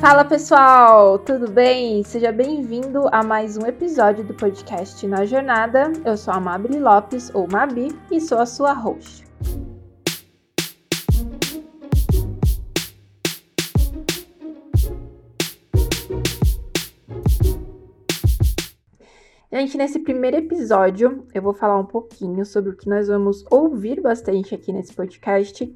Fala pessoal, tudo bem? Seja bem-vindo a mais um episódio do podcast Na Jornada. Eu sou a Mabri Lopes, ou Mabi, e sou a sua host. Gente, nesse primeiro episódio eu vou falar um pouquinho sobre o que nós vamos ouvir bastante aqui nesse podcast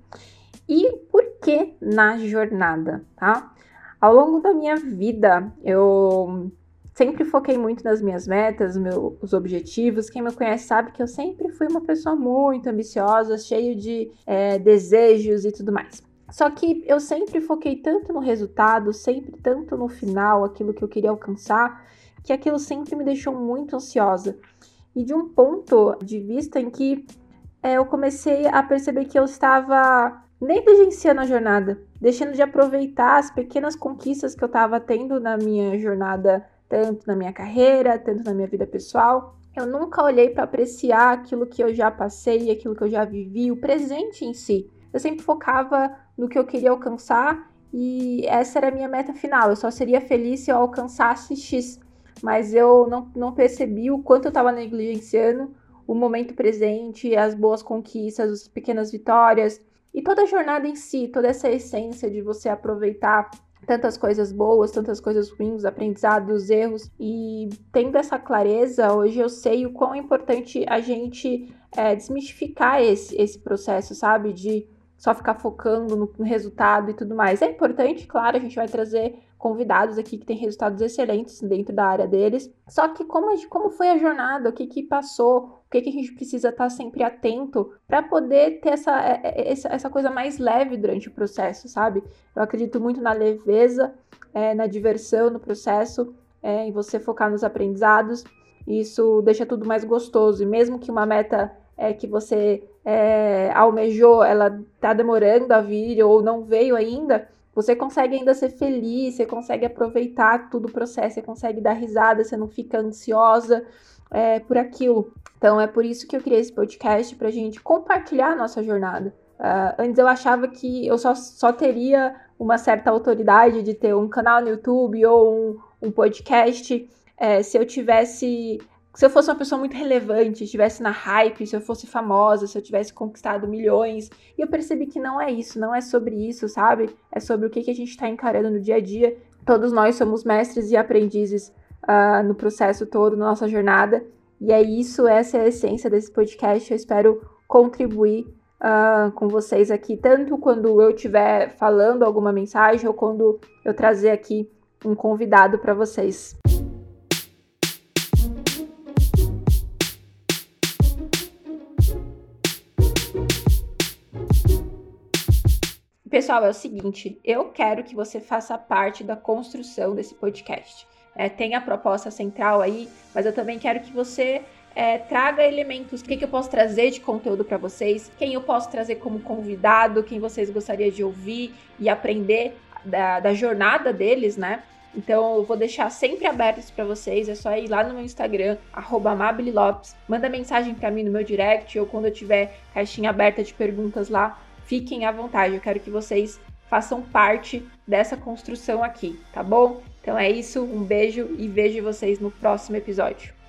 e por que na jornada, tá? Ao longo da minha vida, eu sempre foquei muito nas minhas metas, meus objetivos. Quem me conhece sabe que eu sempre fui uma pessoa muito ambiciosa, cheio de é, desejos e tudo mais. Só que eu sempre foquei tanto no resultado, sempre tanto no final, aquilo que eu queria alcançar, que aquilo sempre me deixou muito ansiosa. E de um ponto de vista em que é, eu comecei a perceber que eu estava negligenciando a jornada, deixando de aproveitar as pequenas conquistas que eu estava tendo na minha jornada, tanto na minha carreira, tanto na minha vida pessoal. Eu nunca olhei para apreciar aquilo que eu já passei, aquilo que eu já vivi, o presente em si. Eu sempre focava no que eu queria alcançar e essa era a minha meta final. Eu só seria feliz se eu alcançasse X, mas eu não, não percebi o quanto eu estava negligenciando o momento presente, as boas conquistas, as pequenas vitórias, e toda a jornada em si, toda essa essência de você aproveitar tantas coisas boas, tantas coisas ruins, aprendizados, erros, e tendo essa clareza, hoje eu sei o quão importante a gente é, desmistificar esse, esse processo, sabe? De só ficar focando no, resultado e tudo mais. É importante, claro, a gente vai trazer convidados aqui que têm resultados excelentes dentro da área deles. Só que como, como foi a jornada, o que, que passou, o que, que a gente precisa estar sempre atento para poder ter essa, é, é, essa, essa coisa mais leve durante o processo, sabe? Eu acredito muito na leveza, é, na diversão no processo, é, em você focar nos aprendizados. Isso deixa tudo mais gostoso. E mesmo que uma meta é, que você é, almejou, ela tá demorando a vir ou não veio ainda, você consegue ainda ser feliz, você consegue aproveitar todo o processo, você consegue dar risada, você não fica ansiosa é, por aquilo. Então é por isso que eu criei esse podcast para gente compartilhar a nossa jornada. Uh, antes eu achava que eu só, só teria uma certa autoridade de ter um canal no YouTube ou um, um podcast é, se eu tivesse se eu fosse uma pessoa muito relevante, estivesse na hype, se eu fosse famosa, se eu tivesse conquistado milhões. E eu percebi que não é isso, não é sobre isso, sabe? É sobre o que, que a gente está encarando no dia a dia. Todos nós somos mestres e aprendizes uh, no processo todo, na nossa jornada. E é isso, essa é a essência desse podcast. Eu espero contribuir uh, com vocês aqui, tanto quando eu estiver falando alguma mensagem ou quando eu trazer aqui um convidado para vocês. Pessoal, é o seguinte, eu quero que você faça parte da construção desse podcast. É, tem a proposta central aí, mas eu também quero que você é, traga elementos, o que, que eu posso trazer de conteúdo para vocês, quem eu posso trazer como convidado, quem vocês gostariam de ouvir e aprender da, da jornada deles, né? Então eu vou deixar sempre abertos para vocês. É só ir lá no meu Instagram, @amabililopes, manda mensagem para mim no meu direct ou quando eu tiver caixinha aberta de perguntas lá, fiquem à vontade. Eu quero que vocês façam parte dessa construção aqui, tá bom? Então é isso, um beijo e vejo vocês no próximo episódio.